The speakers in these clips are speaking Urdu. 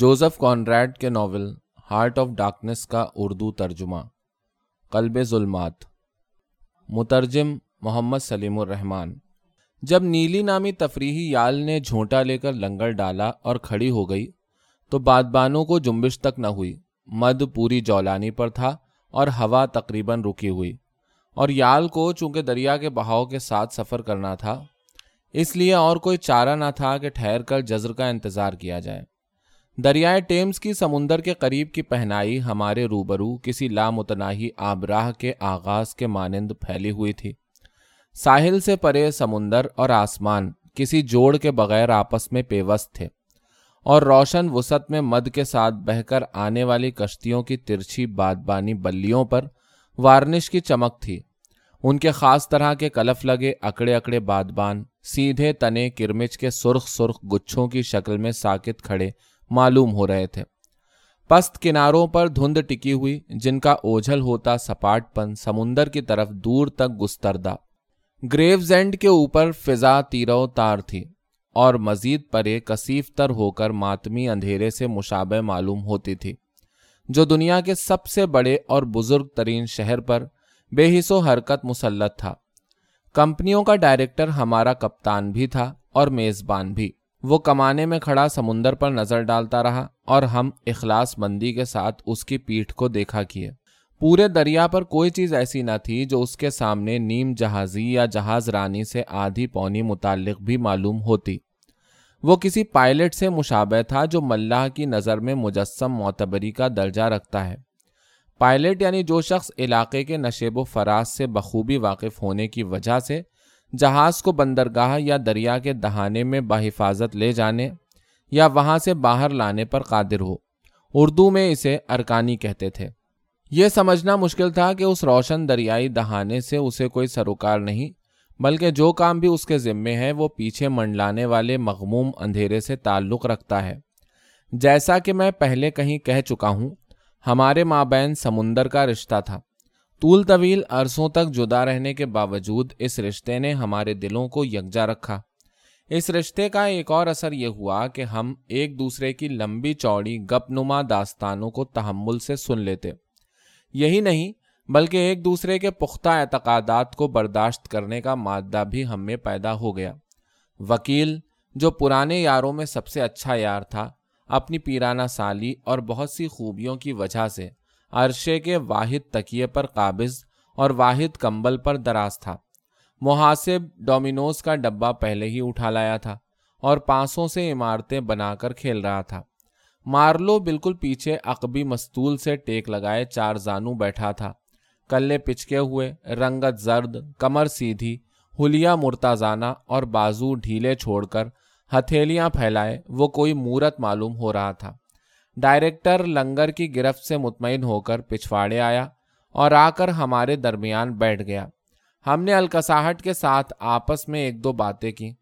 جوزف کانریڈ کے ناول ہارٹ آف ڈارکنیس کا اردو ترجمہ، قلب ظلمات، مترجم محمد سلیم الرحمان جب نیلی نامی تفریحی یال نے جھونٹا لے کر لنگر ڈالا اور کھڑی ہو گئی، تو بادبانوں کو جنبش تک نہ ہوئی۔ مد پوری جولانی پر تھا اور ہوا تقریباً رکی ہوئی۔ اور یال کو چونکہ دریا کے بہاؤ کے ساتھ سفر کرنا تھا، اس لیے اور کوئی چارہ نہ تھا کہ ٹھہر کر جزر کا انتظار کیا جائے۔ دریائے ٹیمز کی سمندر کے قریب کی پہنائی ہمارے روبرو کسی لامتناہی آبراہ کے آغاز کے مانند پھیلی ہوئی تھی۔ ساحل سے پرے سمندر اور آسمان کسی جوڑ کے بغیر آپس میں پیوست تھے اور روشن وسط میں مد کے ساتھ بہ کر آنے والی کشتیوں کی ترچھی بادبانی بلیوں پر وارنش کی چمک تھی۔ ان کے خاص طرح کے کلف لگے اکڑے اکڑے بادبان، سیدھے تنے کرمچ کے سرخ سرخ گچھوں کی شکل میں ساکت کھڑے معلوم ہو رہے تھے۔ پست کناروں پر دھند ٹکی ہوئی، جن کا اوجھل ہوتا سپاٹ پن سمندر کی طرف دور تک گستردہ گریوز اینڈ کے اوپر فضا تیرو تار تھی، اور مزید پرے کثیف تر ہو کر ماتمی اندھیرے سے مشابہ معلوم ہوتی تھی۔ جو دنیا کے سب سے بڑے اور بزرگ ترین شہر پر بے حص و حرکت مسلط تھا۔ کمپنیوں کا ڈائریکٹر ہمارا کپتان بھی تھا اور میزبان بھی۔ وہ کمانے میں کھڑا سمندر پر نظر ڈالتا رہا اور ہم اخلاص مندی کے ساتھ اس کی پیٹھ کو دیکھا کیے۔ پورے دریا پر کوئی چیز ایسی نہ تھی جو اس کے سامنے نیم جہازی یا جہاز رانی سے آدھی پونی متعلق بھی معلوم ہوتی۔ وہ کسی پائلٹ سے مشابہ تھا جو ملاح کی نظر میں مجسم معتبری کا درجہ رکھتا ہے۔ پائلٹ یعنی جو شخص علاقے کے نشیب و فراز سے بخوبی واقف ہونے کی وجہ سے جہاز کو بندرگاہ یا دریا کے دہانے میں بحفاظت لے جانے یا وہاں سے باہر لانے پر قادر ہو۔ اردو میں اسے ارکانی کہتے تھے۔ یہ سمجھنا مشکل تھا کہ اس روشن دریائی دہانے سے اسے کوئی سروکار نہیں، بلکہ جو کام بھی اس کے ذمے ہے وہ پیچھے منڈلانے والے مغموم اندھیرے سے تعلق رکھتا ہے۔ جیسا کہ میں پہلے کہیں کہہ چکا ہوں، ہمارے مابین سمندر کا رشتہ تھا۔ طول طویل عرصوں تک جدا رہنے کے باوجود اس رشتے نے ہمارے دلوں کو یکجا رکھا۔ اس رشتے کا ایک اور اثر یہ ہوا کہ ہم ایک دوسرے کی لمبی چوڑی گپ نما داستانوں کو تحمل سے سن لیتے۔ یہی نہیں، بلکہ ایک دوسرے کے پختہ اعتقادات کو برداشت کرنے کا مادہ بھی ہم میں پیدا ہو گیا۔ وکیل، جو پرانے یاروں میں سب سے اچھا یار تھا، اپنی پیرانہ سالی اور بہت سی خوبیوں کی وجہ سے عرشے کے واحد تکیے پر قابض اور واحد کمبل پر دراز تھا۔ محاسب ڈومینوز کا ڈبہ پہلے ہی اٹھا لایا تھا اور پانسوں سے عمارتیں بنا کر کھیل رہا تھا۔ مارلو بالکل پیچھے عقبی مستول سے ٹیک لگائے چار زانو بیٹھا تھا۔ کلے پچکے ہوئے، رنگت زرد، کمر سیدھی، ہولیا مرتازانہ اور بازو ڈھیلے چھوڑ کر ہتھیلیاں پھیلائے، وہ کوئی مورت معلوم ہو رہا تھا۔ ڈائریکٹر لنگر کی گرفت سے مطمئن ہو کر پچھواڑے آیا اور آ کر ہمارے درمیان بیٹھ گیا۔ ہم نے الکساہٹ کے ساتھ آپس میں ایک دو باتیں کی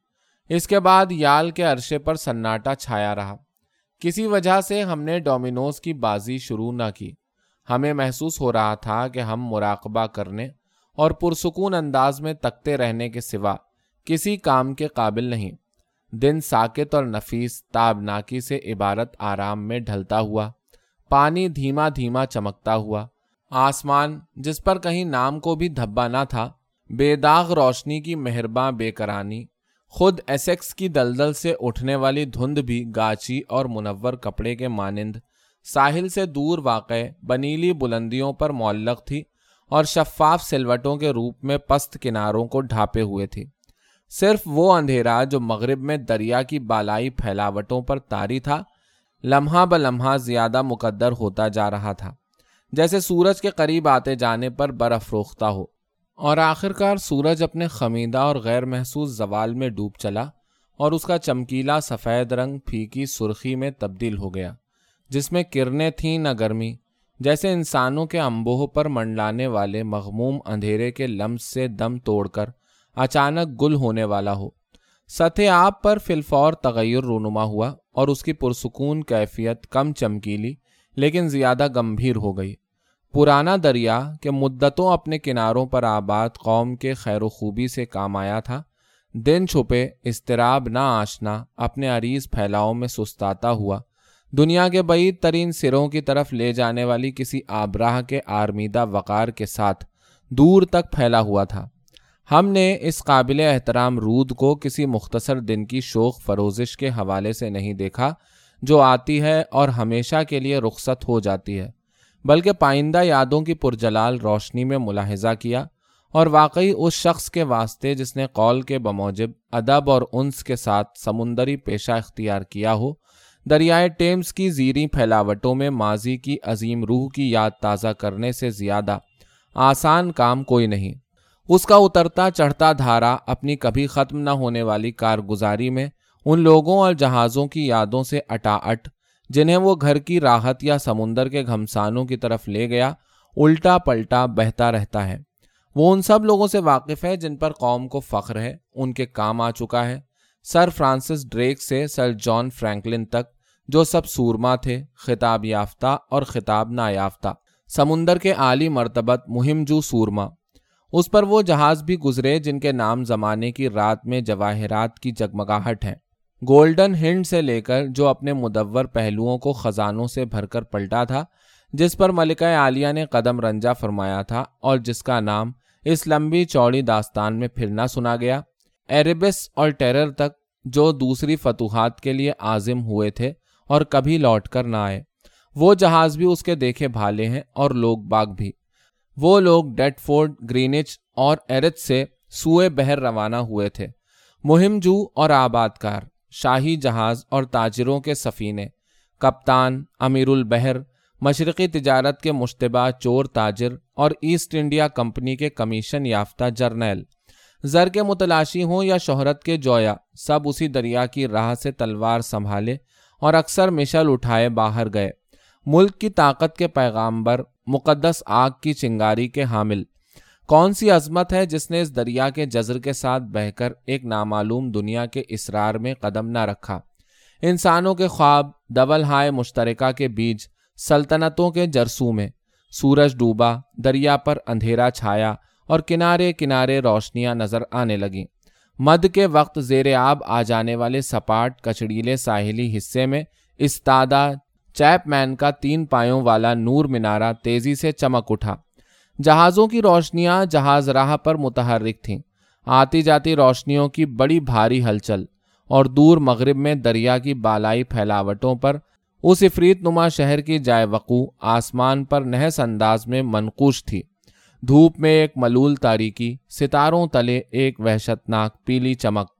اس کے بعد یال کے عرصے پر سناٹا چھایا رہا۔ کسی وجہ سے ہم نے ڈومینوز کی بازی شروع نہ کی۔ ہمیں محسوس ہو رہا تھا کہ ہم مراقبہ کرنے اور پرسکون انداز میں تکتے رہنے کے سوا کسی کام کے قابل نہیں۔ دن ساکت اور نفیس تابناکی سے عبارت آرام میں ڈھلتا ہوا، پانی دھیما دھیما چمکتا ہوا۔ آسمان، جس پر کہیں نام کو بھی دھبا نہ تھا، بے داغ روشنی کی مہرباں بے کرانی، خود ایسیکس کی دلدل سے اٹھنے والی دھند بھی گاچی اور منور کپڑے کے مانند۔ ساحل سے دور واقع بنیلی بلندیوں پر معلق تھی اور شفاف سلوٹوں کے روپ میں پست کناروں کو ڈھانپے ہوئے تھی صرف وہ اندھیرا جو مغرب میں دریا کی بالائی پھیلاوٹوں پر تاری تھا، لمحہ ب لمحہ زیادہ مقدر ہوتا جا رہا تھا، جیسے سورج کے قریب آتے جانے پر برف روختہ ہو۔ اور آخرکار سورج اپنے خمیدہ اور غیر محسوس زوال میں ڈوب چلا اور اس کا چمکیلا سفید رنگ پھیکی سرخی میں تبدیل ہو گیا، جس میں کرنیں تھیں نہ گرمی، جیسے انسانوں کے امبوہ پر منڈلانے والے مغموم اندھیرے کے لمس سے دم توڑ کر اچانک گل ہونے والا ہو۔ سطح آپ پر فلفور تغیر رونما ہوا اور اس کی پرسکون کیفیت کم چمکیلی، لیکن زیادہ گمبھیر ہو گئی۔ پرانا دریا کہ مدتوں اپنے کناروں پر آباد قوم کے خیر و خوبی سے کام آیا تھا۔ دن چھپے استراب نہ آشنا اپنے عریض پھیلاؤ میں سستاتا ہوا۔ دنیا کے بعید ترین سروں کی طرف لے جانے والی کسی آبراہ کے آرمیدہ وقار کے ساتھ دور تک پھیلا ہوا تھا۔ ہم نے اس قابل احترام رود کو کسی مختصر دن کی شوق فروزش کے حوالے سے نہیں دیکھا، جو آتی ہے اور ہمیشہ کے لیے رخصت ہو جاتی ہے، بلکہ پائندہ یادوں کی پرجلال روشنی میں ملاحظہ کیا اور واقعی اس شخص کے واسطے جس نے قول کے بموجب ادب اور انس کے ساتھ سمندری پیشہ اختیار کیا ہو، دریائے ٹیمز کی زیریں پھیلاوٹوں میں ماضی کی عظیم روح کی یاد تازہ کرنے سے زیادہ آسان کام کوئی نہیں۔ اس کا اترتا چڑھتا دھارا اپنی کبھی ختم نہ ہونے والی کارگزاری میں ان لوگوں اور جہازوں کی یادوں سے اٹا اٹ جنہیں وہ گھر کی راحت یا سمندر کے گھمسانوں کی طرف لے گیا، الٹا پلٹا بہتا رہتا ہے۔ وہ ان سب لوگوں سے واقف ہے جن پر قوم کو فخر ہے، ان کے کام آ چکا ہے۔ سر فرانسس ڈریک سے سر جان فرینکلن تک، جو سب سورما تھے، خطاب یافتہ اور خطاب نایافتہ۔ سمندر کے عالی مرتبت مہم جو سورما۔ اس پر وہ جہاز بھی گزرے جن کے نام زمانے کی رات میں جواہرات کی جگمگاہٹ ہیں۔ گولڈن ہنڈ سے لے کر جو اپنے مدور پہلوؤں کو خزانوں سے بھر کر پلٹا تھا، جس پر ملکہ عالیہ نے قدم رنجا فرمایا تھا اور جس کا نام اس لمبی چوڑی داستان میں پھر نہ سنا گیا۔ ایربس اور ٹیرر تک جو دوسری فتوحات کے لیے عازم ہوئے تھے اور کبھی لوٹ کر نہ آئے، وہ جہاز بھی اس کے دیکھے بھالے ہیں اور لوگ باغ بھی۔ وہ لوگ ڈیٹ فورڈ گرینچ اور ایرت سے سوئے بہر روانہ ہوئے تھے۔ مہم جو اور آباد کار شاہی جہاز اور تاجروں کے سفینے، کپتان، امیر البحر مشرقی تجارت کے مشتبہ چور تاجر اور ایسٹ انڈیا کمپنی کے کمیشن یافتہ جرنیل۔ زر کے متلاشی ہوں یا شہرت کے جویا، سب اسی دریا کی راہ سے تلوار سنبھالے اور اکثر مشل اٹھائے باہر گئے۔ ملک کی طاقت کے پیغامبر، مقدس آگ کی چنگاری کے حامل۔ کون سی عظمت ہے جس نے اس دریا کے جزر کے ساتھ بہ کر ایک نامعلوم دنیا کے اسرار میں قدم نہ رکھا؟ انسانوں کے خواب، دبل ہائے مشترکہ کے بیج، سلطنتوں کے جرسوں میں۔ سورج ڈوبا، دریا پر اندھیرا چھایا اور کنارے کنارے روشنیاں نظر آنے لگیں۔ مد کے وقت زیر آب آ جانے والے سپاٹ، کچڑیلے، ساحلی حصے میں استادہ چیپ مین کا تین پایوں والا نور مینارہ تیزی سے چمک اٹھا۔ جہازوں کی روشنیاں جہاز راہ پر متحرک تھیں۔ آتی جاتی روشنیوں کی بڑی بھاری ہلچل اور دور مغرب میں دریا کی بالائی پھیلاوٹوں پر اس افریت نما شہر کی جائے وقوع آسمان پر نہس انداز میں منقوش تھی۔ دھوپ میں ایک ملول تاریکی، ستاروں تلے ایک وحشت ناک پیلی چمک۔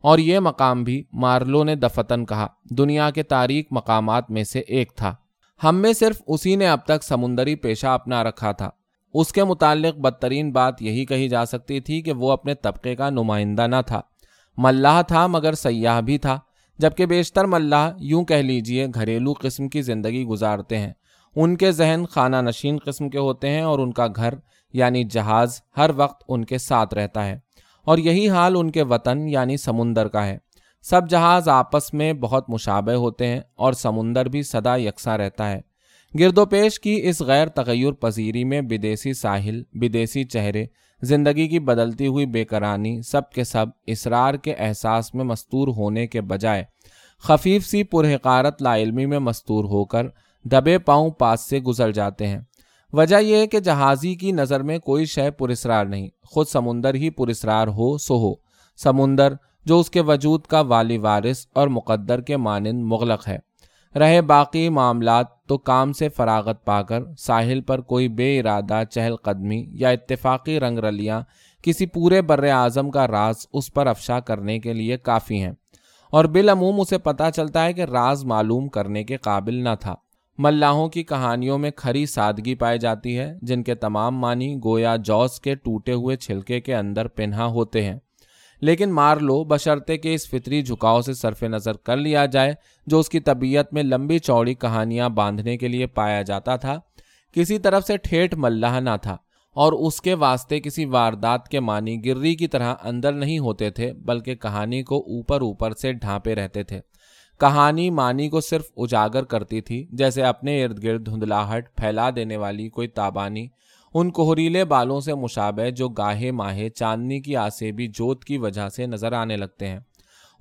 اور یہ مقام بھی مارلو نے دفتن کہا۔ دنیا کے تاریخ مقامات میں سے ایک تھا۔ ہم میں صرف اسی نے اب تک سمندری پیشہ اپنا رکھا تھا۔ اس کے متعلق بدترین بات یہی کہی جا سکتی تھی کہ وہ اپنے طبقے کا نمائندہ نہ تھا۔ ملاح تھا مگر سیاح بھی تھا۔ جبکہ بیشتر ملاح یوں کہہ لیجیے گھریلو قسم کی زندگی گزارتے ہیں۔ ان کے ذہن خانہ نشین قسم کے ہوتے ہیں اور ان کا گھر یعنی جہاز ہر وقت ان کے ساتھ رہتا ہے۔ اور یہی حال ان کے وطن یعنی سمندر کا ہے۔ سب جہاز آپس میں بہت مشابہ ہوتے ہیں اور سمندر بھی سدا یکساں رہتا ہے۔ گرد و پیش کی اس غیر تغیر پذیری میں بدیسی ساحل، بدیسی چہرے، زندگی کی بدلتی ہوئی بے قرانی سب کے سب اسرار کے احساس میں مستور ہونے کے بجائے خفیف سی پرحقارت لا علمی میں مستور ہو کر دبے پاؤں پاس سے گزر جاتے ہیں۔ وجہ یہ ہے کہ جہازی کی نظر میں کوئی شے پرسرار نہیں۔ خود سمندر ہی پرسرار ہو، سو ہو۔ سمندر، جو اس کے وجود کا والی وارث اور مقدر کے مانند مغلق ہے۔ رہے باقی معاملات تو کام سے فراغت پا کر ساحل پر کوئی بے ارادہ چہل قدمی یا اتفاقی رنگ رلیاں کسی پورے بر اعظم کا راز اس پر افشا کرنے کے لیے کافی ہیں۔ اور بالعموم اسے پتہ چلتا ہے کہ راز معلوم کرنے کے قابل نہ تھا۔ ملاحوں کی کہانیوں میں کھری سادگی پائی جاتی ہے، جن کے تمام معنی گویا جوس کے ٹوٹے ہوئے چھلکے کے اندر پنہا ہوتے ہیں۔ لیکن مار لو بشرطے کے اس فطری جھکاؤ سے صرف نظر کر لیا جائے، جو اس کی طبیعت میں لمبی چوڑی کہانیاں باندھنے کے لیے پایا جاتا تھا، کسی طرف سے ٹھیٹ ملاح نہ تھا، اور اس کے واسطے کسی واردات کے معنی گرری کی طرح اندر نہیں ہوتے تھے، بلکہ کہانی کو اوپر اوپر سے ڈھانپے رہتے تھے۔ کہانی معنی کو صرف اجاگر کرتی تھی، جیسے اپنے ارد گرد دھندلاہٹ پھیلا دینے والی کوئی تابانی، ان کوہریلے بالوں سے مشابہ جو گاہے ماہے چاندنی کی آسیبی جوت کی وجہ سے نظر آنے لگتے ہیں۔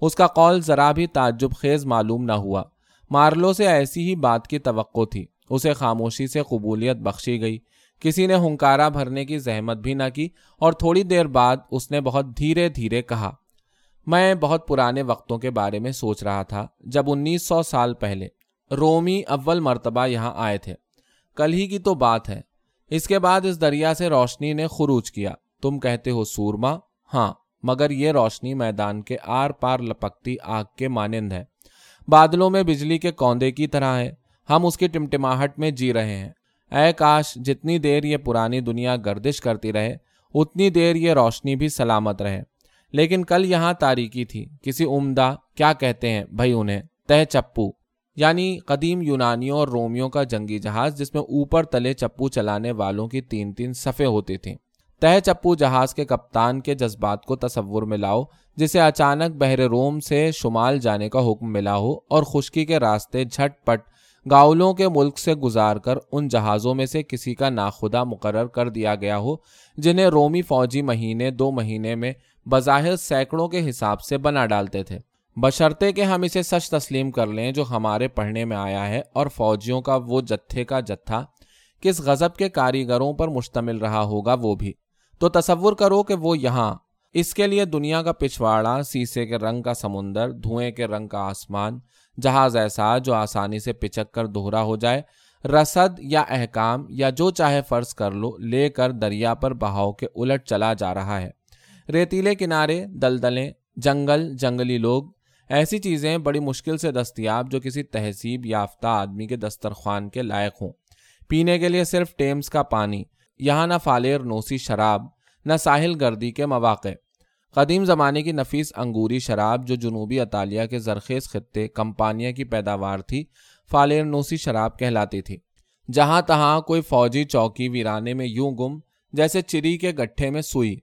اس کا قول ذرا بھی تعجب خیز معلوم نہ ہوا۔ مارلو سے ایسی ہی بات کی توقع تھی۔ اسے خاموشی سے قبولیت بخشی گئی۔ کسی نے ہنکارا بھرنے کی زحمت بھی نہ کی اور تھوڑی دیر بعد اس نے بہت دھیرے دھیرے کہا میں بہت پرانے وقتوں کے بارے میں سوچ رہا تھا جب انیس سو سال پہلے رومی اول مرتبہ یہاں آئے تھے۔ کل ہی کی تو بات ہے۔ اس کے بعد اس دریا سے روشنی نے خروج کیا۔ تم کہتے ہو سورما؟ ہاں مگر یہ روشنی میدان کے آر پار لپکتی آگ کے مانند ہے۔ بادلوں میں بجلی کے کوندے کی طرح ہے۔ ہم اس کی ٹمٹماہٹ میں جی رہے ہیں۔ اے کاش، جتنی دیر یہ پرانی دنیا گردش کرتی رہے، اتنی دیر یہ روشنی بھی سلامت رہے۔ لیکن کل یہاں تاریکی تھی۔ کسی عمدہ کیا کہتے ہیں بھائی انہیں؟ تہ چپو۔ یعنی قدیم یونانیوں اور رومیوں کا جنگی جہاز جس میں اوپر تلے چپو چلانے والوں کی تین تین صفے ہوتی تھیں تہ چپو جہاز کے کپتان کے جذبات کو تصور میں لاؤ، جسے اچانک بحر روم سے شمال جانے کا حکم ملا ہو اور خشکی کے راستے جھٹ پٹ گاؤلوں کے ملک سے گزار کر ان جہازوں میں سے کسی کا ناخدا مقرر کر دیا گیا ہو، جنہیں رومی فوجی مہینے دو مہینے میں بظاہر سینکڑوں کے حساب سے بنا ڈالتے تھے۔ بشرطے کہ ہم اسے سچ تسلیم کر لیں جو ہمارے پڑھنے میں آیا ہے اور فوجیوں کا وہ جتھے کا جتھا کس غزب کے کاریگروں پر مشتمل رہا ہوگا وہ بھی۔ تو تصور کرو کہ وہ یہاں اس کے لیے دنیا کا پچھواڑا سیسے کے رنگ کا سمندر، دھوئیں کے رنگ کا آسمان، جہاز ایسا جو آسانی سے پچک کر دوہرا ہو جائے، رسد یا احکام یا جو چاہے فرض کر لو، لے کر دریا پر بہاؤ کے الٹ چلا جا رہا ہے۔ ریتیلے کنارے، دلدلیں، جنگل، جنگلی لوگ، ایسی چیزیں بڑی مشکل سے دستیاب جو کسی تہذیب یافتہ آدمی کے دسترخوان کے لائق ہوں۔ پینے کے لیے صرف ٹیمز کا پانی، یہاں نہ فالیر نوسی شراب، نہ ساحل گردی کے مواقع۔ قدیم زمانے کی نفیس انگوری شراب جو جنوبی اطالیہ کے زرخیز خطے، کمپانیاں کی پیداوار تھی، فالیر نوسی شراب کہلاتی تھی۔ جہاں تہاں کوئی فوجی چوکی ویرانے میں یوں گم، جیسے چری کے گٹھے میں سوئی۔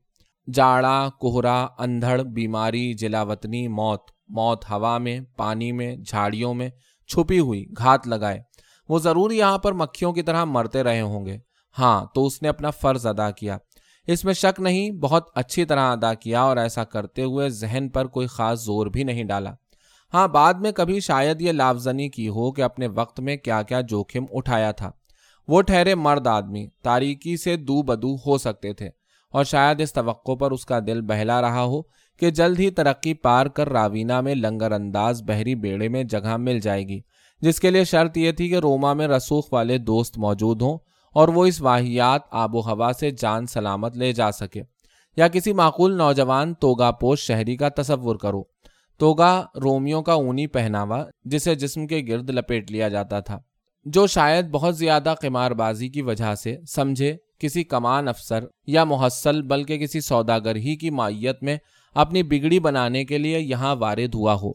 جاڑا، کوہرا، اندھڑ، بیماری، جلاوطنی، موت موت ہوا میں، پانی میں، جھاڑیوں میں چھپی ہوئی، گھات لگائے۔ وہ ضرور یہاں پر مکھیوں کی طرح مرتے رہے ہوں گے۔ ہاں تو اس نے اپنا فرض ادا کیا۔ اس میں شک نہیں، بہت اچھی طرح ادا کیا اور ایسا کرتے ہوئے ذہن پر کوئی خاص زور بھی نہیں ڈالا۔ ہاں بعد میں کبھی شاید یہ لافزنی کی ہو کہ اپنے وقت میں کیا کیا جوخم اٹھایا تھا۔ وہ ٹھہرے مرد آدمی، تاریکی سے دو بدو ہو سکتے تھے۔ اور شاید اس توقع پر اس کا دل بہلا رہا ہو کہ جلد ہی ترقی پار کر راوینا میں لنگر انداز بحری بیڑے میں جگہ مل جائے گی، جس کے لیے شرط یہ تھی کہ روما میں رسوخ والے دوست موجود ہوں اور وہ اس واحیات آب و ہوا سے جان سلامت لے جا سکے۔ یا کسی معقول نوجوان توگا پوش شہری کا تصور کرو۔ توگا رومیوں کا اونی پہناوا، جسے جسم کے گرد لپیٹ لیا جاتا تھا، جو شاید بہت زیادہ قمار بازی کی وجہ سے سمجھے کسی کمان افسر یا محصل، بلکہ کسی سوداگر ہی کی مائیت میں اپنی بگڑی بنانے کے لیے یہاں وارد ہوا ہو۔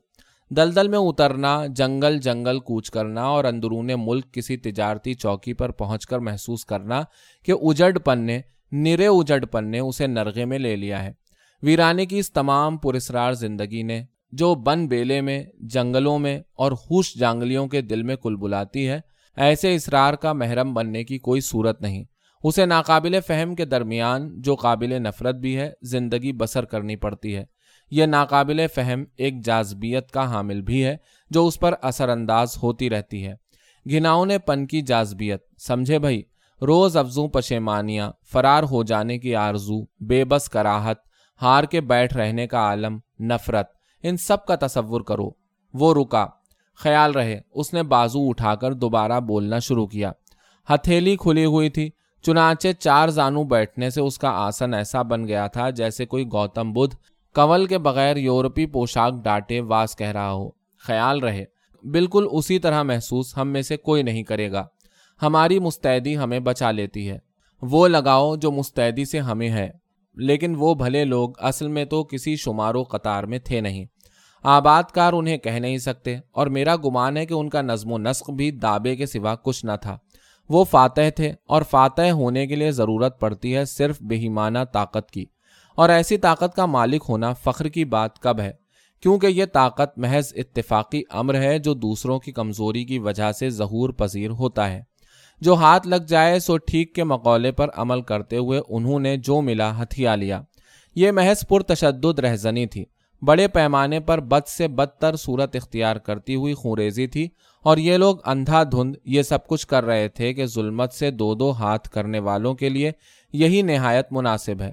دلدل میں اترنا، جنگل جنگل کوچ کرنا اور اندرون ملک کسی تجارتی چوکی پر پہنچ کر محسوس کرنا کہ اجڑ پن نے نرے اجڑ پن نے اسے نرغے میں لے لیا ہے۔ ویرانے کی اس تمام پرسرار زندگی نے جو بن بیلے میں، جنگلوں میں اور ہوش جانگلیوں کے دل میں کل بلاتی ہے، ایسے اسرار کا محرم بننے کی کوئی صورت نہیں۔ اسے ناقابل فہم کے درمیان جو قابل نفرت بھی ہے، زندگی بسر کرنی پڑتی ہے۔ یہ ناقابل فہم ایک جازبیت کا حامل بھی ہے، جو اس پر اثر انداز ہوتی رہتی ہے۔ گھناؤں نے پن کی جازبیت سمجھے بھائی؟ روز افزوں پشیمانیاں، فرار ہو جانے کی آرزو، بے بس کراہت، ہار کے بیٹھ رہنے کا عالم، نفرت۔ ان سب کا تصور کرو۔ وہ رکا۔ خیال رہے، اس نے بازو اٹھا کر دوبارہ بولنا شروع کیا۔ ہتھیلی کھلی ہوئی تھی۔ چنانچہ چار زانو بیٹھنے سے اس کا آسن ایسا بن گیا تھا جیسے کوئی گوتم بدھ کول کے بغیر یورپی پوشاک ڈاٹے واس کہہ رہا ہو۔ خیال رہے۔ بالکل اسی طرح محسوس ہم میں سے کوئی نہیں کرے گا۔ ہماری مستعدی ہمیں بچا لیتی ہے۔ وہ لگاؤ جو مستعدی سے ہمیں ہے۔ لیکن وہ بھلے لوگ اصل میں تو کسی شمار و قطار میں تھے نہیں۔ آباد کار انہیں کہہ نہیں سکتے اور میرا گمان ہے کہ ان کا نظم و نسق بھی دابے کے سوا کچھ نہ تھا۔ وہ فاتح تھے اور فاتح ہونے کے لیے ضرورت پڑتی ہے صرف بہیمانہ طاقت کی۔ اور ایسی طاقت کا مالک ہونا فخر کی بات کب ہے؟ کیونکہ یہ طاقت محض اتفاقی امر ہے جو دوسروں کی کمزوری کی وجہ سے ظہور پذیر ہوتا ہے۔ جو ہاتھ لگ جائے سو ٹھیک کے مقولے پر عمل کرتے ہوئے انہوں نے جو ملا ہتھیا لیا۔ یہ محض پرتشدد رہزنی تھی۔ بڑے پیمانے پر بد سے بدتر صورت اختیار کرتی ہوئی خونریزی تھی اور یہ لوگ اندھا دھند یہ سب کچھ کر رہے تھے کہ ظلمت سے دو دو ہاتھ کرنے والوں کے لیے یہی نہایت مناسب ہے۔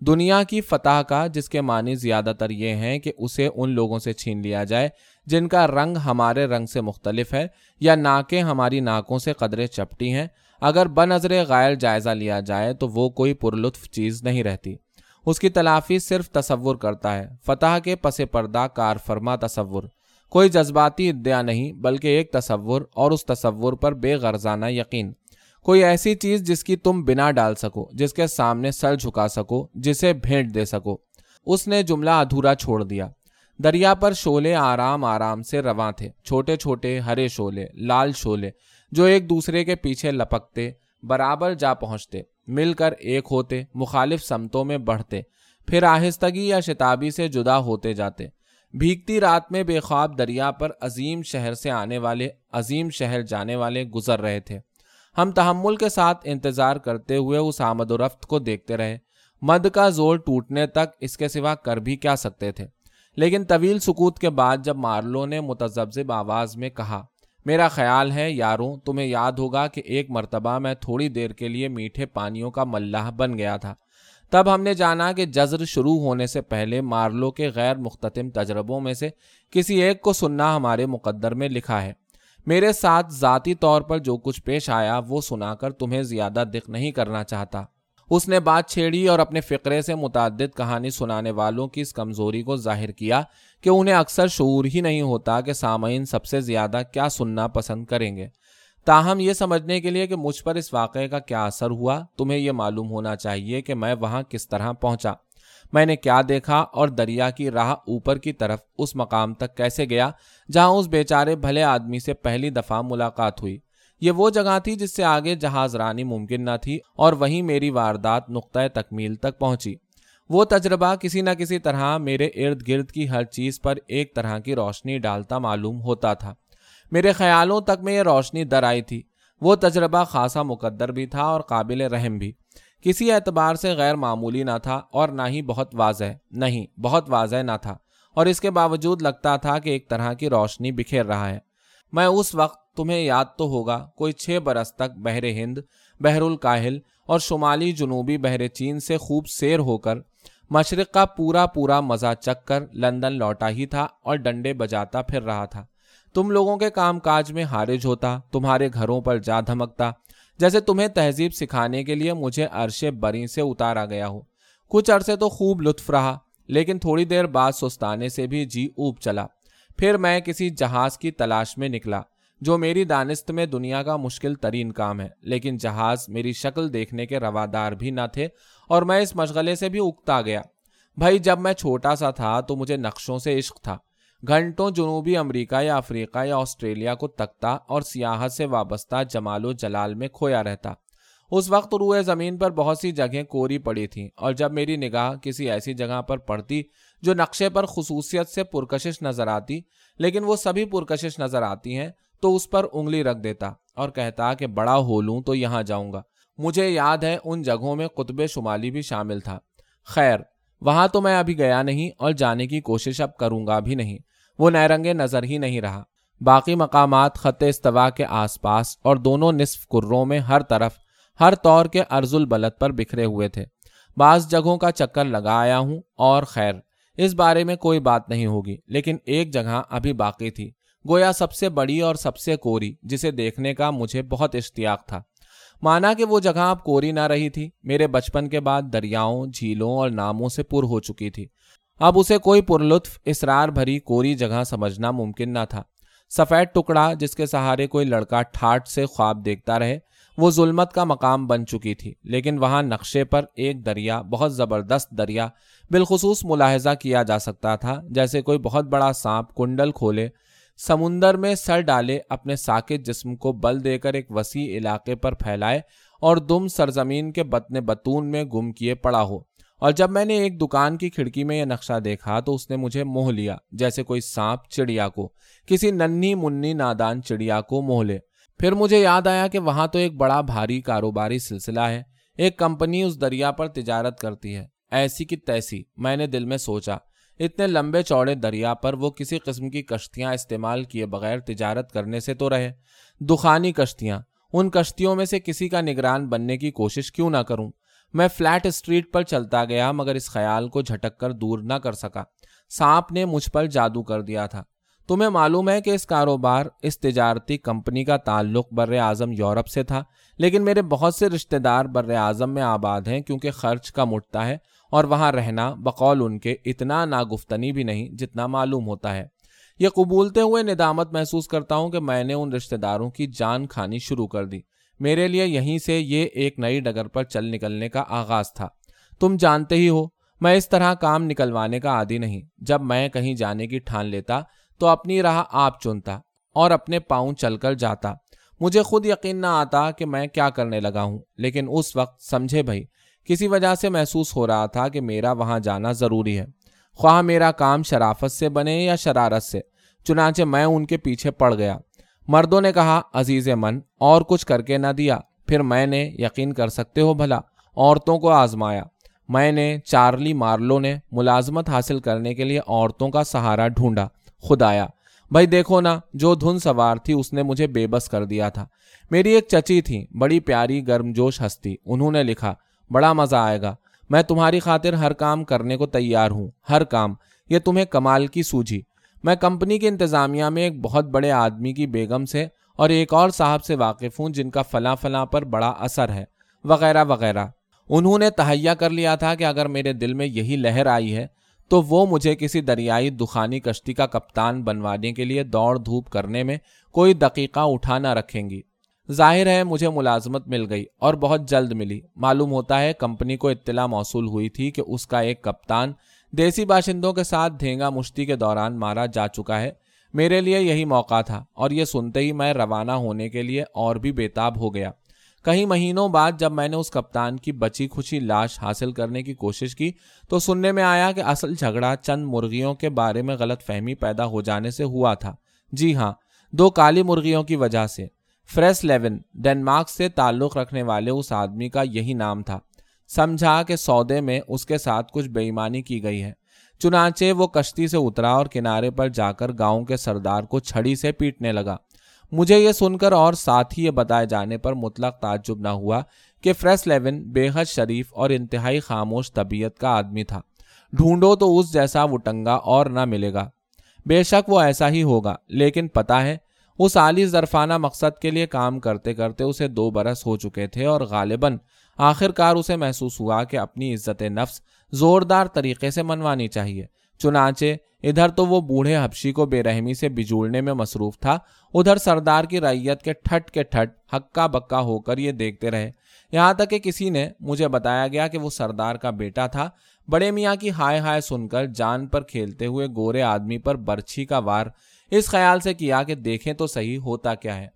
دنیا کی فتح کا، جس کے معنی زیادہ تر یہ ہیں کہ اسے ان لوگوں سے چھین لیا جائے جن کا رنگ ہمارے رنگ سے مختلف ہے یا ناکیں ہماری ناکوں سے قدرے چپٹی ہیں۔ اگر بنظر غائر جائزہ لیا جائے تو وہ کوئی پرلطف چیز نہیں رہتی۔ اس کی تلافی صرف تصور کرتا ہے۔ فتح کے پس پردہ کار فرما تصور۔ کوئی جذباتی ادعا نہیں، بلکہ ایک تصور اور اس تصور پر بے غرضانہ یقین۔ کوئی ایسی چیز جس کی تم بنا ڈال سکو، جس کے سامنے سر جھکا سکو، جسے بھیٹ دے سکو۔ اس نے جملہ ادھورا چھوڑ دیا۔ دریا پر شولے آرام آرام سے رواں تھے۔ چھوٹے چھوٹے ہرے شولے لال شولے جو ایک دوسرے کے پیچھے لپکتے برابر جا پہنچتے، مل کر ایک ہوتے، مخالف سمتوں میں بڑھتے، پھر آہستگی یا شتابی سے جدا ہوتے جاتے۔ بھیگتی رات میں بے خواب دریا پر عظیم شہر سے آنے والے، عظیم شہر جانے والے گزر رہے تھے۔ ہم تحمل کے ساتھ انتظار کرتے ہوئے اس آمد و رفت کو دیکھتے رہے۔ مد کا زور ٹوٹنے تک اس کے سوا کر بھی کیا سکتے تھے۔ لیکن طویل سکوت کے بعد جب مارلو نے متذبذب آواز میں کہا میرا خیال ہے یاروں، تمہیں یاد ہوگا کہ ایک مرتبہ میں تھوڑی دیر کے لیے میٹھے پانیوں کا ملح بن گیا تھا۔ تب ہم نے جانا کہ جزر شروع ہونے سے پہلے مارلو کے غیر مختتم تجربوں میں سے کسی ایک کو سننا ہمارے مقدر میں لکھا ہے۔ میرے ساتھ ذاتی طور پر جو کچھ پیش آیا وہ سنا کر تمہیں زیادہ دکھ نہیں کرنا چاہتا۔ اس نے بات چھیڑی اور اپنے فقرے سے متعدد کہانی سنانے والوں کی اس کمزوری کو ظاہر کیا کہ انہیں اکثر شعور ہی نہیں ہوتا کہ سامعین سب سے زیادہ کیا سننا پسند کریں گے۔ تاہم، یہ سمجھنے کے لیے کہ مجھ پر اس واقعے کا کیا اثر ہوا، تمہیں یہ معلوم ہونا چاہیے کہ میں وہاں کس طرح پہنچا۔ میں نے کیا دیکھا اور دریا کی راہ اوپر کی طرف اس مقام تک کیسے گیا جہاں اس بیچارے بھلے آدمی سے پہلی دفعہ ملاقات ہوئی۔ یہ وہ جگہ تھی جس سے آگے جہاز رانی ممکن نہ تھی اور وہیں میری واردات نقطۂ تکمیل تک پہنچی۔ وہ تجربہ کسی نہ کسی طرح میرے ارد گرد کی ہر چیز پر ایک طرح کی روشنی ڈالتا معلوم ہوتا تھا۔ میرے خیالوں تک میں یہ روشنی در آئی تھی۔ وہ تجربہ خاصا مقدر بھی تھا اور قابل رحم بھی۔ کسی اعتبار سے غیر معمولی نہ تھا اور نہ ہی بہت واضح، نہیں، بہت واضح نہ تھا۔ اور اس کے باوجود لگتا تھا کہ ایک طرح کی روشنی بکھیر رہا ہے۔ میں اس وقت تمہیں یاد تو ہوگا کوئی چھ برس تک بحر ہند، بحر الکاہل اور شمالی جنوبی بحر چین سے خوب سیر ہو کر مشرق کا پورا پورا مزہ چک کر لندن لوٹا ہی تھا اور ڈنڈے بجاتا پھر رہا تھا۔ تم لوگوں کے کام کاج میں ہارج ہوتا، تمہارے گھروں پر جا دھمکتا۔ جیسے تمہیں تہذیب سکھانے کے لیے مجھے عرش بری سے اتارا گیا ہو۔ کچھ عرصے تو خوب لطف رہا، لیکن تھوڑی دیر بعد سستانے سے بھی جی اوب چلا۔ پھر میں کسی جہاز کی تلاش میں نکلا۔ جو میری دانست میں دنیا کا مشکل ترین کام ہے، لیکن جہاز میری شکل دیکھنے کے روادار بھی نہ تھے اور میں اس مشغلے سے بھی اگتا گیا۔ بھائی، جب میں چھوٹا سا تھا تو مجھے نقشوں سے عشق تھا۔ گھنٹوں جنوبی امریکہ یا افریقہ یا آسٹریلیا کو تکتا اور سیاحت سے وابستہ جمال و جلال میں کھویا رہتا۔ اس وقت روئے زمین پر بہت سی جگہیں کوری پڑی تھیں اور جب میری نگاہ کسی ایسی جگہ پر پڑتی جو نقشے پر خصوصیت سے پرکشش نظر آتی، لیکن وہ سبھی پرکشش نظر آتی ہیں تو اس پر انگلی رکھ دیتا اور کہتا کہ بڑا ہو لوں تو یہاں جاؤں گا۔ مجھے یاد ہے ان جگہوں میں قطب شمالی بھی شامل تھا۔ خیر، وہاں تو میں ابھی گیا نہیں اور جانے کی کوشش اب کروں گا بھی نہیں۔ وہ نیرنگے نظر ہی نہیں رہا۔ باقی مقامات خط استوا کے آس پاس اور دونوں نصف کروں میں ہر طرف، ہر طور کے ارز البلد پر بکھرے ہوئے تھے۔ بعض جگہوں کا چکر لگا آیا ہوں اور خیر، اس بارے میں کوئی بات نہیں ہوگی، لیکن ایک جگہ ابھی باقی تھی۔ گویا سب سے بڑی اور سب سے کوری، جسے دیکھنے کا مجھے بہت اشتیاق تھا۔ مانا کہ وہ جگہ اب کوری نہ رہی تھی۔ میرے بچپن کے بعد دریاؤں، جھیلوں اور ناموں سے پر ہو چکی تھی۔ اب اسے کوئی پرلطف اسرار بھری کوری جگہ سمجھنا ممکن نہ تھا۔ سفید ٹکڑا، جس کے سہارے کوئی لڑکا ٹھاٹ سے خواب دیکھتا رہے، وہ ظلمت کا مقام بن چکی تھی۔ لیکن وہاں نقشے پر ایک دریا، بہت زبردست دریا، بالخصوص ملاحظہ کیا جا سکتا تھا، جیسے کوئی بہت بڑا سانپ کنڈل کھولے سمندر میں سر ڈالے اپنے ساکت جسم کو بل دے کر ایک وسیع علاقے پر پھیلائے اور دم سرزمین کے بتن بتون میں گم کیے پڑا ہو۔ اور جب میں نے ایک دکان کی کھڑکی میں یہ نقشہ دیکھا تو اس نے مجھے موہ لیا، جیسے کوئی سانپ چڑیا کو، کسی ننھی منی نادان چڑیا کو موہ لے۔ پھر مجھے یاد آیا کہ وہاں تو ایک بڑا بھاری کاروباری سلسلہ ہے۔ ایک کمپنی اس دریا پر تجارت کرتی ہے۔ ایسی کی تیسی، میں نے دل میں سوچا۔ اتنے لمبے چوڑے دریا پر وہ کسی قسم کی کشتیاں استعمال کیے بغیر تجارت کرنے سے تو رہے۔ دخانی کشتیاں، ان کشتیوں میں سے کسی کا نگران بننے کی کوشش کیوں نہ کروں؟ میں فلیٹ اسٹریٹ پر چلتا گیا مگر اس خیال کو جھٹک کر دور نہ کر سکا۔ سانپ نے مجھ پر جادو کر دیا تھا۔ تمہیں معلوم ہے کہ اس کاروبار اس تجارتی کمپنی کا تعلق بر اعظم یورپ سے تھا، لیکن میرے بہت سے رشتہ دار بر اعظم میں آباد ہیں کیونکہ خرچ کم اٹھتا ہے۔ اور وہاں رہنا بقول ان کے اتنا ناگفتنی بھی نہیں جتنا معلوم ہوتا ہے۔ یہ قبولتے ہوئے ندامت محسوس کرتا ہوں کہ میں نے ان رشتہ داروں کی جان کھانی شروع کر دی۔ میرے لیے یہیں سے یہ ایک نئی ڈگر پر چل نکلنے کا آغاز تھا۔ تم جانتے ہی ہو، میں اس طرح کام نکلوانے کا عادی نہیں۔ جب میں کہیں جانے کی ٹھان لیتا تو اپنی راہ آپ چنتا اور اپنے پاؤں چل کر جاتا۔ مجھے خود یقین نہ آتا کہ میں کیا کرنے لگا ہوں، لیکن اس وقت سمجھے بھائی کسی وجہ سے محسوس ہو رہا تھا کہ میرا وہاں جانا ضروری ہے۔ خواہ میرا کام شرافت سے بنے یا شرارت سے، چنانچہ میں ان کے پیچھے پڑ گیا۔ مردوں نے کہا، عزیز من، اور کچھ کر کے نہ دیا۔ پھر میں نے یقین کر سکتے ہو بھلا، عورتوں کو آزمایا۔ میں نے چارلی مارلو نے ملازمت حاصل کرنے کے لیے عورتوں کا سہارا ڈھونڈا۔ خدایا، بھائی دیکھو نا، جو دھن سوار تھی، اس نے مجھے بے بس کر دیا تھا۔ میری ایک چچی تھی، بڑی پیاری گرم جوش ہستی، انہوں نے لکھا بڑا مزہ آئے گا۔ میں تمہاری خاطر ہر کام کرنے کو تیار ہوں۔ ہر کام۔ یہ تمہیں کمال کی سوجھی۔ میں کمپنی کی انتظامیہ میں ایک بہت بڑے آدمی کی بیگم سے اور ایک اور صاحب سے واقف ہوں جن کا فلاں فلاں پر بڑا اثر ہے۔ وغیرہ وغیرہ۔ انہوں نے تہیا کر لیا تھا کہ اگر میرے دل میں یہی لہر آئی ہے تو وہ مجھے کسی دریائی دخانی کشتی کا کپتان بنوانے کے لیے دوڑ دھوپ کرنے میں کوئی دقیقہ اٹھا نہ رکھیں گی۔ ظاہر ہے مجھے ملازمت مل گئی اور بہت جلد ملی۔ معلوم ہوتا ہے کمپنی کو اطلاع موصول ہوئی تھی کہ اس کا ایک کپتان دیسی باشندوں کے ساتھ دھینگا مشتی کے دوران مارا جا چکا ہے۔ میرے لیے یہی موقع تھا اور یہ سنتے ہی میں روانہ ہونے کے لیے اور بھی بےتاب ہو گیا۔ کئی مہینوں بعد جب میں نے اس کپتان کی بچی خوشی لاش حاصل کرنے کی کوشش کی تو سننے میں آیا کہ اصل جھگڑا چند مرغیوں کے بارے میں غلط فہمی پیدا ہو جانے سے ہوا تھا۔ جی ہاں دو کالی مرغیوں کی وجہ سے۔ فریس لیون ڈینمارک سے تعلق رکھنے والے اس آدمی کا یہی نام تھا۔ سمجھا کہ سودے میں اس کے ساتھ کچھ بےمانی کی گئی ہے۔ چنانچہ وہ کشتی سے اترا اور کنارے پر جا کر گاؤں کے سردار کو چھڑی سے پیٹنے لگا۔ مجھے یہ سن کر اور ساتھ ہی یہ بتائے جانے پر مطلق تعجب نہ ہوا کہ فریس لیون بے حد شریف اور انتہائی خاموش طبیعت کا آدمی تھا۔ ڈھونڈو تو اس جیسا وہ ٹنگا اور نہ ملے گا۔ بے شک وہ ایسا ہی ہوگا، لیکن پتا ہے اس عالی ظرفانہ مقصد کے لیے کام کرتے کرتے اسے دو برس ہو چکے تھے اور غالباً آخر کار اسے محسوس ہوا کہ اپنی عزت نفس زوردار طریقے سے منوانی چاہیے۔ چنانچہ ادھر تو وہ بوڑھے حبشی کو بے رحمی سے بجوڑنے میں مصروف تھا۔ ادھر سردار کی ریت کے ٹھٹ کے ٹھٹ ہکا بکا ہو کر یہ دیکھتے رہے۔ یہاں تک کہ کسی نے مجھے بتایا گیا کہ وہ سردار کا بیٹا تھا۔ بڑے میاں کی ہائے ہائے سن کر جان پر کھیلتے ہوئے گورے آدمی پر برچھی کا وار اس خیال سے کیا کہ دیکھیں تو صحیح ہوتا کیا ہے۔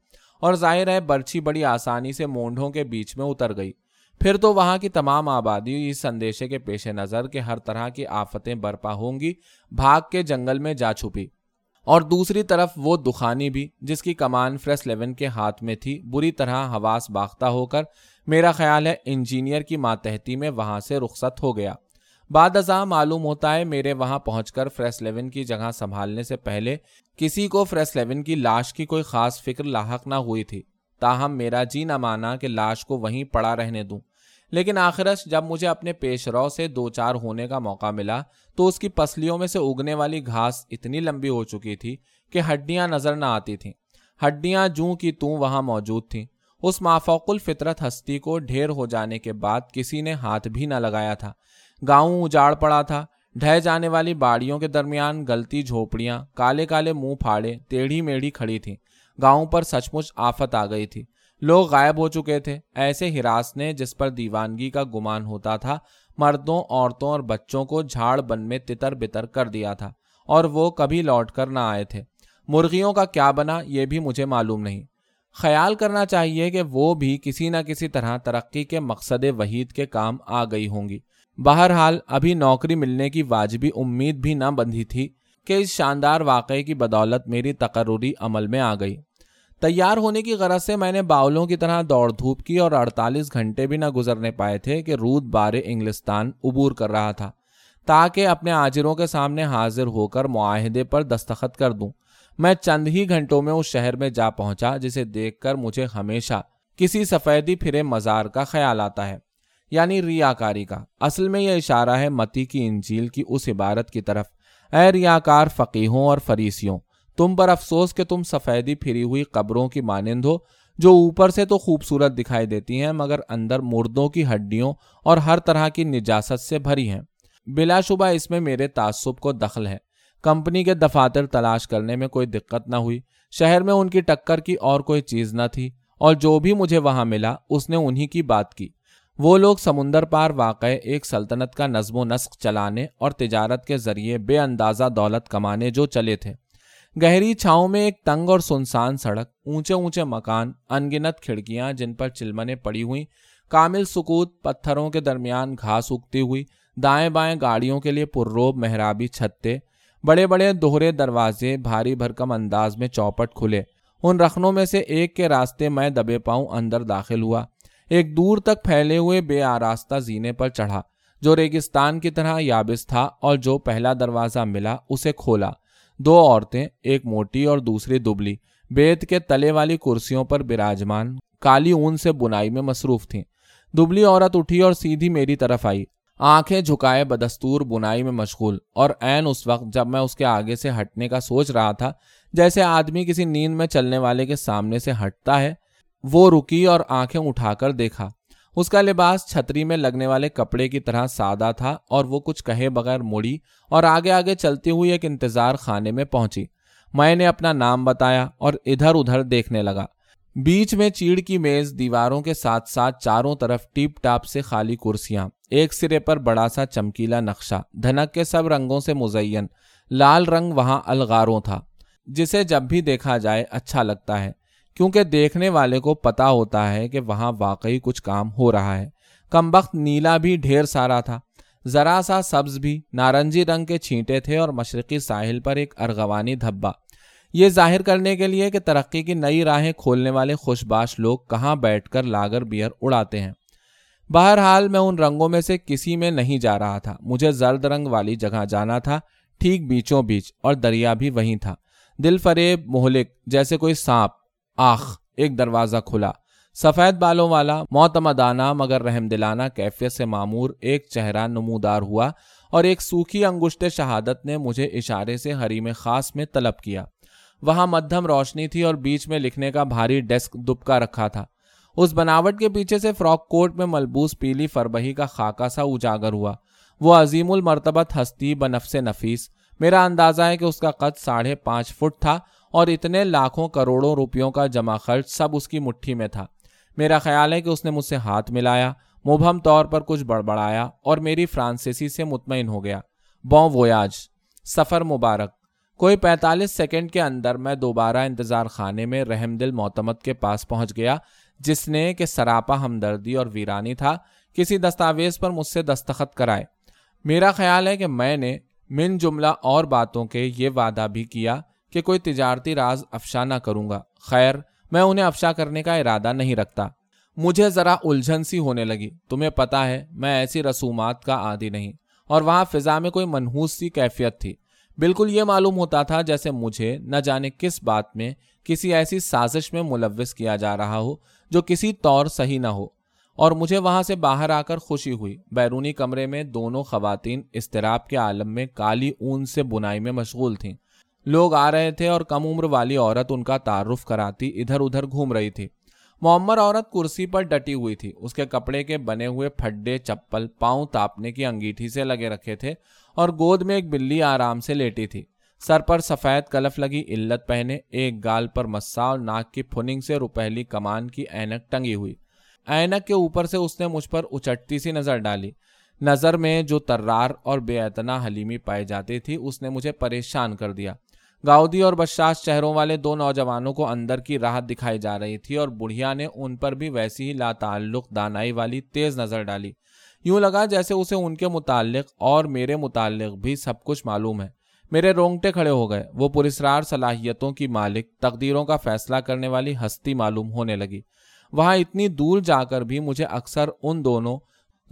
اور ظاہر ہے، برچھی بڑی آسانی سے مونڈوں کے بیچ میں اتر گئی۔ پھر تو وہاں کی تمام آبادی اس اندیشے کے پیش نظر کہ ہر طرح کی آفتیں برپا ہوں گی، بھاگ کے جنگل میں جا چھپی۔ اور دوسری طرف وہ دخانی بھی، جس کی کمان فریس لیون کے ہاتھ میں تھی، بری طرح حواس باختہ ہو کر، میرا خیال ہے، انجینئر کی ماتحتی میں وہاں سے رخصت ہو گیا۔ بعد ازاں معلوم ہوتا ہے میرے وہاں پہنچ کر فریس لیون کی جگہ سنبھالنے سے پہلے کسی کو فریس لیون کی لاش کی کوئی خاص فکر لاحق نہ ہوئی تھی۔ تاہم میرا جی نہ مانا کہ لاش کو وہیں پڑا رہنے دوں۔ لیکن آخرش جب مجھے اپنے پیش رو سے دو چار ہونے کا موقع ملا تو اس کی پسلیوں میں سے اگنے والی گھاس اتنی لمبی ہو چکی تھی کہ ہڈیاں نظر نہ آتی تھیں۔ ہڈیاں جوں کی توں وہاں موجود تھیں۔ اس مافوق الفطرت ہستی کو ڈھیر ہو جانے کے بعد کسی نے ہاتھ بھی نہ لگایا تھا۔ گاؤں اجاڑ پڑا تھا۔ ڈھہ جانے والی باڑیوں کے درمیان گلتی جھوپڑیاں، کالے کالے منہ پھاڑے، ٹیڑھی میڑھی کھڑی تھیں۔ گاؤں پر سچ مچ آفت آ گئی تھی۔ لوگ غائب ہو چکے تھے۔ ایسے ہراس نے جس پر دیوانگی کا گمان ہوتا تھا، مردوں، عورتوں اور بچوں کو جھاڑ بن میں تتر بتر کر دیا تھا۔ اور وہ کبھی لوٹ کر نہ آئے تھے۔ مرغیوں کا کیا بنا یہ بھی مجھے معلوم نہیں۔ خیال کرنا چاہیے کہ وہ بھی کسی نہ کسی طرح ترقی کے مقصد وحید کے کام آ گئی ہوں گی۔ بہرحال، ابھی نوکری ملنے کی واجبی امید بھی نہ بندھی تھی کہ اس شاندار واقعے کی بدولت میری تقرری عمل میں آ گئی۔ تیار ہونے کی غرض سے میں نے باولوں کی طرح دوڑ دھوپ کی اور اڑتالیس گھنٹے بھی نہ گزرنے پائے تھے کہ رود بارے انگلستان عبور کر رہا تھا، تاکہ اپنے آجروں کے سامنے حاضر ہو کر معاہدے پر دستخط کر دوں۔ میں چند ہی گھنٹوں میں اس شہر میں جا پہنچا، جسے دیکھ کر مجھے ہمیشہ کسی سفیدی پھرے مزار کا خیال آتا ہے۔ یعنی ریاکاری کا۔ اصل میں یہ اشارہ ہے متی کی انجیل کی اس عبارت کی طرف۔ اے ریاکار فقیحوں اور فریسیوں، تم پر افسوس کہ تم سفیدی پھری ہوئی قبروں کی مانند ہو، جو اوپر سے تو خوبصورت دکھائی دیتی ہیں، مگر اندر مردوں کی ہڈیوں اور ہر طرح کی نجاست سے بھری ہیں۔ بلا شبہ اس میں میرے تعصب کو دخل ہے۔ کمپنی کے دفاتر تلاش کرنے میں کوئی دقت نہ ہوئی۔ شہر میں ان کی ٹکر کی اور کوئی چیز نہ تھی، اور جو بھی مجھے وہاں ملا، اس نے انہی کی بات کی۔ وہ لوگ سمندر پار واقع ایک سلطنت کا نظم و نسق چلانے اور تجارت کے ذریعے بے اندازہ دولت کمانے جو چلے تھے۔ گہری چھاؤں میں ایک تنگ اور سنسان سڑک، اونچے اونچے مکان، انگنت کھڑکیاں جن پر چلمنے پڑی ہوئی کامل سکوت، پتھروں کے درمیان گھاس اگتی ہوئی، دائیں بائیں گاڑیوں کے لیے پرروب محرابی چھتے بڑے بڑے دوہرے دروازے بھاری بھرکم انداز میں چوپٹ کھلے۔ ان رخنوں میں سے ایک کے راستے میں دبے پاؤں اندر داخل ہوا۔ ایک دور تک پھیلے ہوئے بے آراستہ زینے پر چڑھا، جو ریگستان کی طرح یابس تھا اور جو پہلا دروازہ ملا اسے کھولا۔ دو عورتیں، ایک موٹی اور دوسری دبلی، بیت کے تلے والی کرسیوں پر براجمان، کالی اون سے بنائی میں مصروف تھیں۔ دبلی عورت اٹھی اور سیدھی میری طرف آئی۔ آنکھیں جھکائے بدستور بنائی میں مشغول، اور این اس وقت جب میں اس کے آگے سے ہٹنے کا سوچ رہا تھا، جیسے آدمی کسی نیند میں چلنے والے کے سامنے سے ہٹتا ہے وہ رکی اور آنکھیں اٹھا کر دیکھا۔ اس کا لباس چھتری میں لگنے والے کپڑے کی طرح سادہ تھا اور وہ کچھ کہے بغیر مڑی اور آگے آگے چلتی ہوئی ایک انتظار خانے میں پہنچی۔ میں نے اپنا نام بتایا اور ادھر ادھر دیکھنے لگا۔ بیچ میں چیڑ کی میز دیواروں کے ساتھ ساتھ چاروں طرف ٹیپ ٹاپ سے خالی کرسیاں، ایک سرے پر بڑا سا چمکیلا نقشہ، دھنک کے سب رنگوں سے مزین، لال رنگ وہاں الغاروں تھا، جسے جب بھی دیکھا جائے اچھا لگتا ہے۔ کیونکہ دیکھنے والے کو پتا ہوتا ہے کہ وہاں واقعی کچھ کام ہو رہا ہے۔ کم بخت نیلا بھی ڈھیر سارا تھا۔ ذرا سا سبز بھی نارنجی رنگ کے چھینٹے تھے اور مشرقی ساحل پر ایک ارغوانی دھبا یہ ظاہر کرنے کے لیے کہ ترقی کی نئی راہیں کھولنے والے خوشباش لوگ کہاں بیٹھ کر لاگر بیئر اڑاتے ہیں۔ بہرحال میں ان رنگوں میں سے کسی میں نہیں جا رہا تھا۔ مجھے زرد رنگ والی جگہ جانا تھا۔ ٹھیک بیچوں بیچ اور دریا بھی وہیں تھا۔ دل فریب، مہلک جیسے کوئی سانپ۔ آخ، ایک دروازہ کھلا۔ سفید بالوں والا موتمدانہ مگر رحم دلانہ کیفیت سے معمور ایک چہرہ نمودار ہوا اور ایک سوکھی انگشت شہادت نے مجھے اشارے سے حریم خاص میں طلب کیا۔ وہاں مدھم روشنی تھی اور بیچ میں لکھنے کا بھاری ڈیسک دبکا رکھا تھا۔ اس بناوٹ کے پیچھے سے فراک کوٹ میں ملبوس پیلی فربہی کا خاکہ سا اجاگر ہوا۔ وہ عظیم المرتبت ہستی بنفس نفیس۔ میرا اندازہ ہے کہ اس کا قد ساڑھے پانچ فٹ تھا اور اتنے لاکھوں کروڑوں روپیوں کا جمع خرچ سب اس کی مٹھی میں تھا۔ میرا خیال ہے کہ اس نے مجھ سے ہاتھ ملایا، مبہم طور پر کچھ بڑبڑایا اور میری فرانسیسی سے مطمئن ہو گیا۔ Bon voyage. سفر مبارک۔ کوئی پینتالیس سیکنڈ کے اندر میں دوبارہ انتظار خانے میں رحم دل معتمد کے پاس پہنچ گیا، جس نے کہ سراپا ہمدردی اور ویرانی تھا، کسی دستاویز پر مجھ سے دستخط کرائے۔ میرا خیال ہے کہ میں نے من جملہ اور باتوں کے یہ وعدہ بھی کیا کہ کوئی تجارتی راز افشا نہ کروں گا۔ خیر، میں انہیں افشا کرنے کا ارادہ نہیں رکھتا۔ مجھے ذرا الجھن سی ہونے لگی۔ تمہیں پتا ہے، میں ایسی رسومات کا عادی نہیں۔ اور وہاں فضا میں کوئی منحوس سی کیفیت تھی۔ بالکل یہ معلوم ہوتا تھا جیسے مجھے نہ جانے کس بات میں کسی ایسی سازش میں ملوث کیا جا رہا ہو جو کسی طور صحیح نہ ہو۔ اور مجھے وہاں سے باہر آ کر خوشی ہوئی۔ بیرونی کمرے میں دونوں خواتین استراب کے عالم میں کالی اون سے بنائی میں مشغول تھیں۔ لوگ آ رہے تھے اور کم عمر والی عورت ان کا تعارف کراتی ادھر ادھر گھوم رہی تھی۔ معمر عورت کرسی پر ڈٹی ہوئی تھی۔ اس کے کپڑے کے بنے ہوئے پھڈے، چپل، پاؤں تاپنے کی انگیٹھی سے لگے رکھے تھے اور گود میں ایک بلی آرام سے لیٹی تھی۔ سر پر سفید کلف لگی علت پہنے، ایک گال پر مسا اور ناک کی پھننگ سے روپہلی کمان کی اینک ٹنگی ہوئی۔ اینک کے اوپر سے اس نے مجھ پر اچٹتی سی نظر ڈالی۔ نظر میں جو ترار اور بے اتنا حلیمی پائی جاتی تھی، اس نے مجھے پریشان کر دیا۔ گاؤدی اور بشاش چہروں والے دو نوجوانوں کو اندر کی راحت دکھائی جا رہی تھی اور بڑھیا نے ان پر بھی ویسی ہی لا تعلق دانائی والی تیز نظر ڈالی۔ یوں لگا جیسے اسے ان کے متعلق اور میرے متعلق بھی سب کچھ معلوم ہے۔ میرے رونگٹے کھڑے ہو گئے۔ وہ پرسرار صلاحیتوں کی مالک، تقدیروں کا فیصلہ کرنے والی ہستی معلوم ہونے لگی۔ وہاں اتنی دور جا کر بھی مجھے اکثر ان دونوں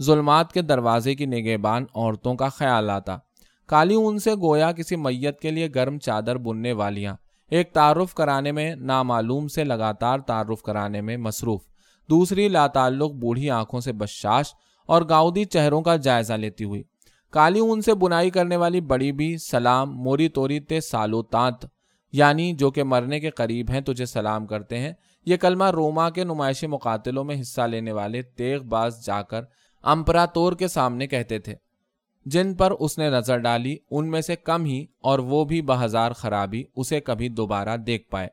ظلمات کے دروازے کی نگہبان عورتوں کا خیال آتا۔ کالی ان سے گویا کسی میت کے لیے گرم چادر بننے والیاں۔ ایک تعارف کرانے میں نامعلوم سے لگاتار تعارف کرانے میں مصروف۔ دوسری، لاتعلق بوڑھی آنکھوں سے بشاش اور گاؤدی چہروں کا جائزہ لیتی ہوئی۔ کالی ان سے بنائی کرنے والی بڑی بھی سلام، موری توری تے سالو تانت۔ یعنی جو کہ مرنے کے قریب ہیں، تجھے سلام کرتے ہیں۔ یہ کلمہ روما کے نمائشی مقاتلوں میں حصہ لینے والے تیغ باز جا کر امپراتور کے سامنے کہتے تھے۔ جن پر اس نے نظر ڈالی، ان میں سے کم ہی اور وہ بھی بہزار خرابی، اسے کبھی دوبارہ دیکھ پائے۔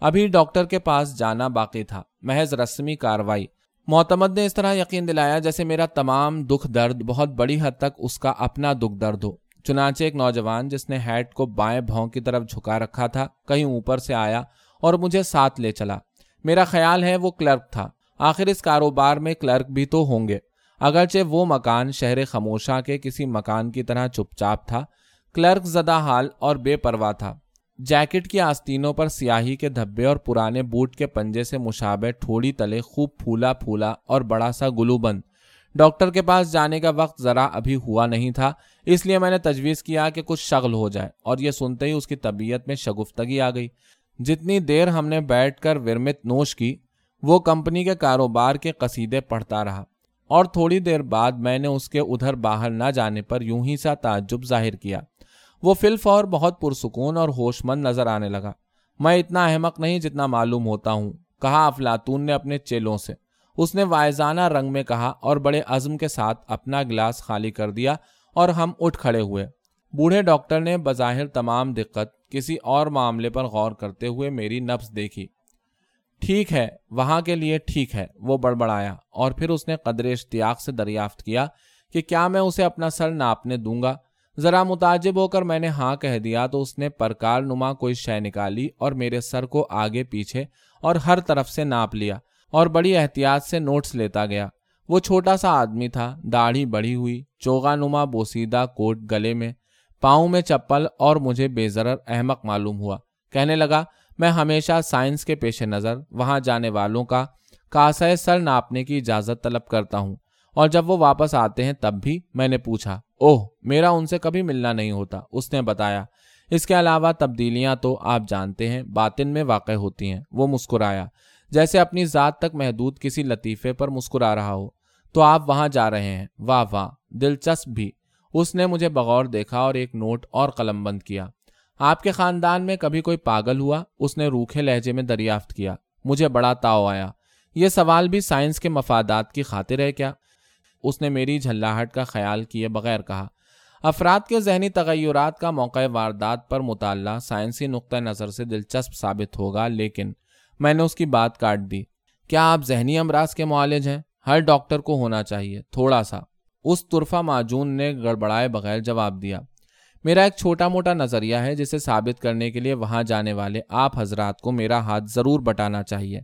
ابھی ڈاکٹر کے پاس جانا باقی تھا، محض رسمی کاروائی۔ معتمد نے اس طرح یقین دلایا جیسے میرا تمام دکھ درد بہت بڑی حد تک اس کا اپنا دکھ درد ہو۔ چنانچہ ایک نوجوان جس نے ہیڈ کو بائیں بھون کی طرف جھکا رکھا تھا، کہیں اوپر سے آیا اور مجھے ساتھ لے چلا۔ میرا خیال ہے وہ کلرک تھا۔ آخر اس کاروبار میں کلرک بھی تو ہوں گے۔ اگرچہ وہ مکان شہر خموشہ کے کسی مکان کی طرح چپ چاپ تھا، کلرک زدہ حال اور بے پرواہ تھا۔ جیکٹ کی آستینوں پر سیاہی کے دھبے اور پرانے بوٹ کے پنجے سے مشابہ ٹھوڑی تلے خوب پھولا پھولا اور بڑا سا گلو بند ڈاکٹر کے پاس جانے کا وقت ذرا ابھی ہوا نہیں تھا، اس لیے میں نے تجویز کیا کہ کچھ شغل ہو جائے اور یہ سنتے ہی اس کی طبیعت میں شگفتگی آ گئی۔ جتنی دیر ہم نے بیٹھ کر ورمت نوش کی، وہ کمپنی کے کاروبار کے قصیدے پڑھتا رہا۔ اور تھوڑی دیر بعد میں نے اس کے ادھر باہر نہ جانے پر یوں ہی سا تعجب ظاہر کیا۔ وہ فلف اور بہت پرسکون اور ہوش مند نظر آنے لگا۔ میں اتنا احمق نہیں جتنا معلوم ہوتا ہوں، کہا افلاطون نے اپنے چیلوں سے۔ اس نے وائزانہ رنگ میں کہا اور بڑے عزم کے ساتھ اپنا گلاس خالی کر دیا اور ہم اٹھ کھڑے ہوئے۔ بوڑھے ڈاکٹر نے بظاہر تمام دقت کسی اور معاملے پر غور کرتے ہوئے میری نفس دیکھی۔ ٹھیک ہے، وہاں کے لیے ٹھیک ہے، وہ بڑبڑایا اور پھر اس نے قدر اشتیاق سے دریافت کیا کہ کیا میں اسے اپنا سر ناپنے دوں گا۔ ذرا متاجب ہو کر میں نے ہاں کہہ دیا تو اس نے پرکار نما کوئی شے نکالی اور میرے سر کو آگے پیچھے اور ہر طرف سے ناپ لیا اور بڑی احتیاط سے نوٹس لیتا گیا۔ وہ چھوٹا سا آدمی تھا، داڑھی بڑھی ہوئی چوگا نما بوسیدہ کوٹ گلے میں، پاؤں میں چپل اور مجھے بے ضرر احمق معلوم ہوا۔ کہنے لگا میں ہمیشہ سائنس کے پیش نظر، وہاں جانے والوں کا کاسہ سر ناپنے کی اجازت طلب کرتا ہوں۔ اور جب وہ واپس آتے ہیں، تب بھی میں نے پوچھا، اوہ، میرا ان سے کبھی ملنا نہیں ہوتا، اس نے بتایا۔ اس کے علاوہ تبدیلیاں تو آپ جانتے ہیں، باطن میں واقع ہوتی ہیں۔ وہ مسکرایا۔ جیسے اپنی ذات تک محدود کسی لطیفے پر مسکرا رہا ہو۔ تو آپ وہاں جا رہے ہیں۔ واہ واہ، دلچسپ بھی۔ اس نے مجھے بغور دیکھا اور ایک نوٹ اور قلم بند کیا۔ آپ کے خاندان میں کبھی کوئی پاگل ہوا؟ اس نے روکھے لہجے میں دریافت کیا۔ مجھے بڑا تاؤ آیا۔ یہ سوال بھی سائنس کے مفادات کی خاطر ہے کیا؟ اس نے میری جھلاہٹ کا خیال کیے بغیر کہا۔ افراد کے ذہنی تغیرات کا موقع واردات پر مطالعہ سائنسی نقطۂ نظر سے دلچسپ ثابت ہوگا، لیکن میں نے اس کی بات کاٹ دی۔ کیا آپ ذہنی امراض کے معالج ہیں؟ ہر ڈاکٹر کو ہونا چاہیے، تھوڑا سا۔ اس طرفہ معجون نے گڑبڑائے بغیر جواب دیا۔ میرا ایک چھوٹا موٹا نظریہ ہے جسے ثابت کرنے کے لیے وہاں جانے والے آپ حضرات کو میرا ہاتھ ضرور بٹانا چاہیے۔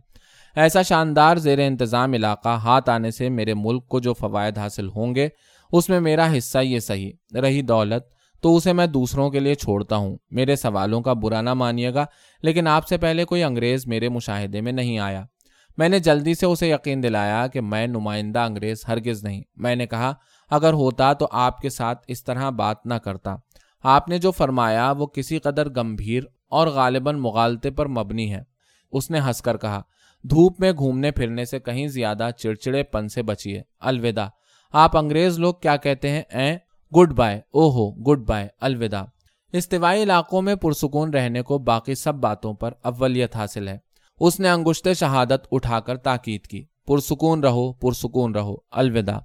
ایسا شاندار زیر انتظام علاقہ ہاتھ آنے سے میرے ملک کو جو فوائد حاصل ہوں گے، اس میں میرا حصہ یہ صحیح، رہی دولت، تو اسے میں دوسروں کے لیے چھوڑتا ہوں۔ میرے سوالوں کا برا نہ مانیے گا، لیکن آپ سے پہلے کوئی انگریز میرے مشاہدے میں نہیں آیا۔ میں نے جلدی سے اسے یقین دلایا کہ میں نمائندہ انگریز ہرگز نہیں۔ میں نے کہا، اگر ہوتا تو آپ کے ساتھ اس طرح بات نہ کرتا۔ آپ نے جو فرمایا وہ کسی قدر گمبھیر اور غالباً مغالطے پر مبنی ہے۔ اس نے ہنس کر کہا، دھوپ میں گھومنے پھرنے سے کہیں زیادہ چڑچڑے پن سے بچیے۔ الوداع۔ آپ انگریز لوگ کیا کہتے ہیں؟ اے گڈ بائے۔ او ہو گڈ بائے۔ الوداع۔ استوائی علاقوں میں پرسکون رہنے کو باقی سب باتوں پر اولیت حاصل ہے۔ اس نے انگشت شہادت اٹھا کر تاکید کی۔ پرسکون رہو پرسکون رہو۔ الوداع۔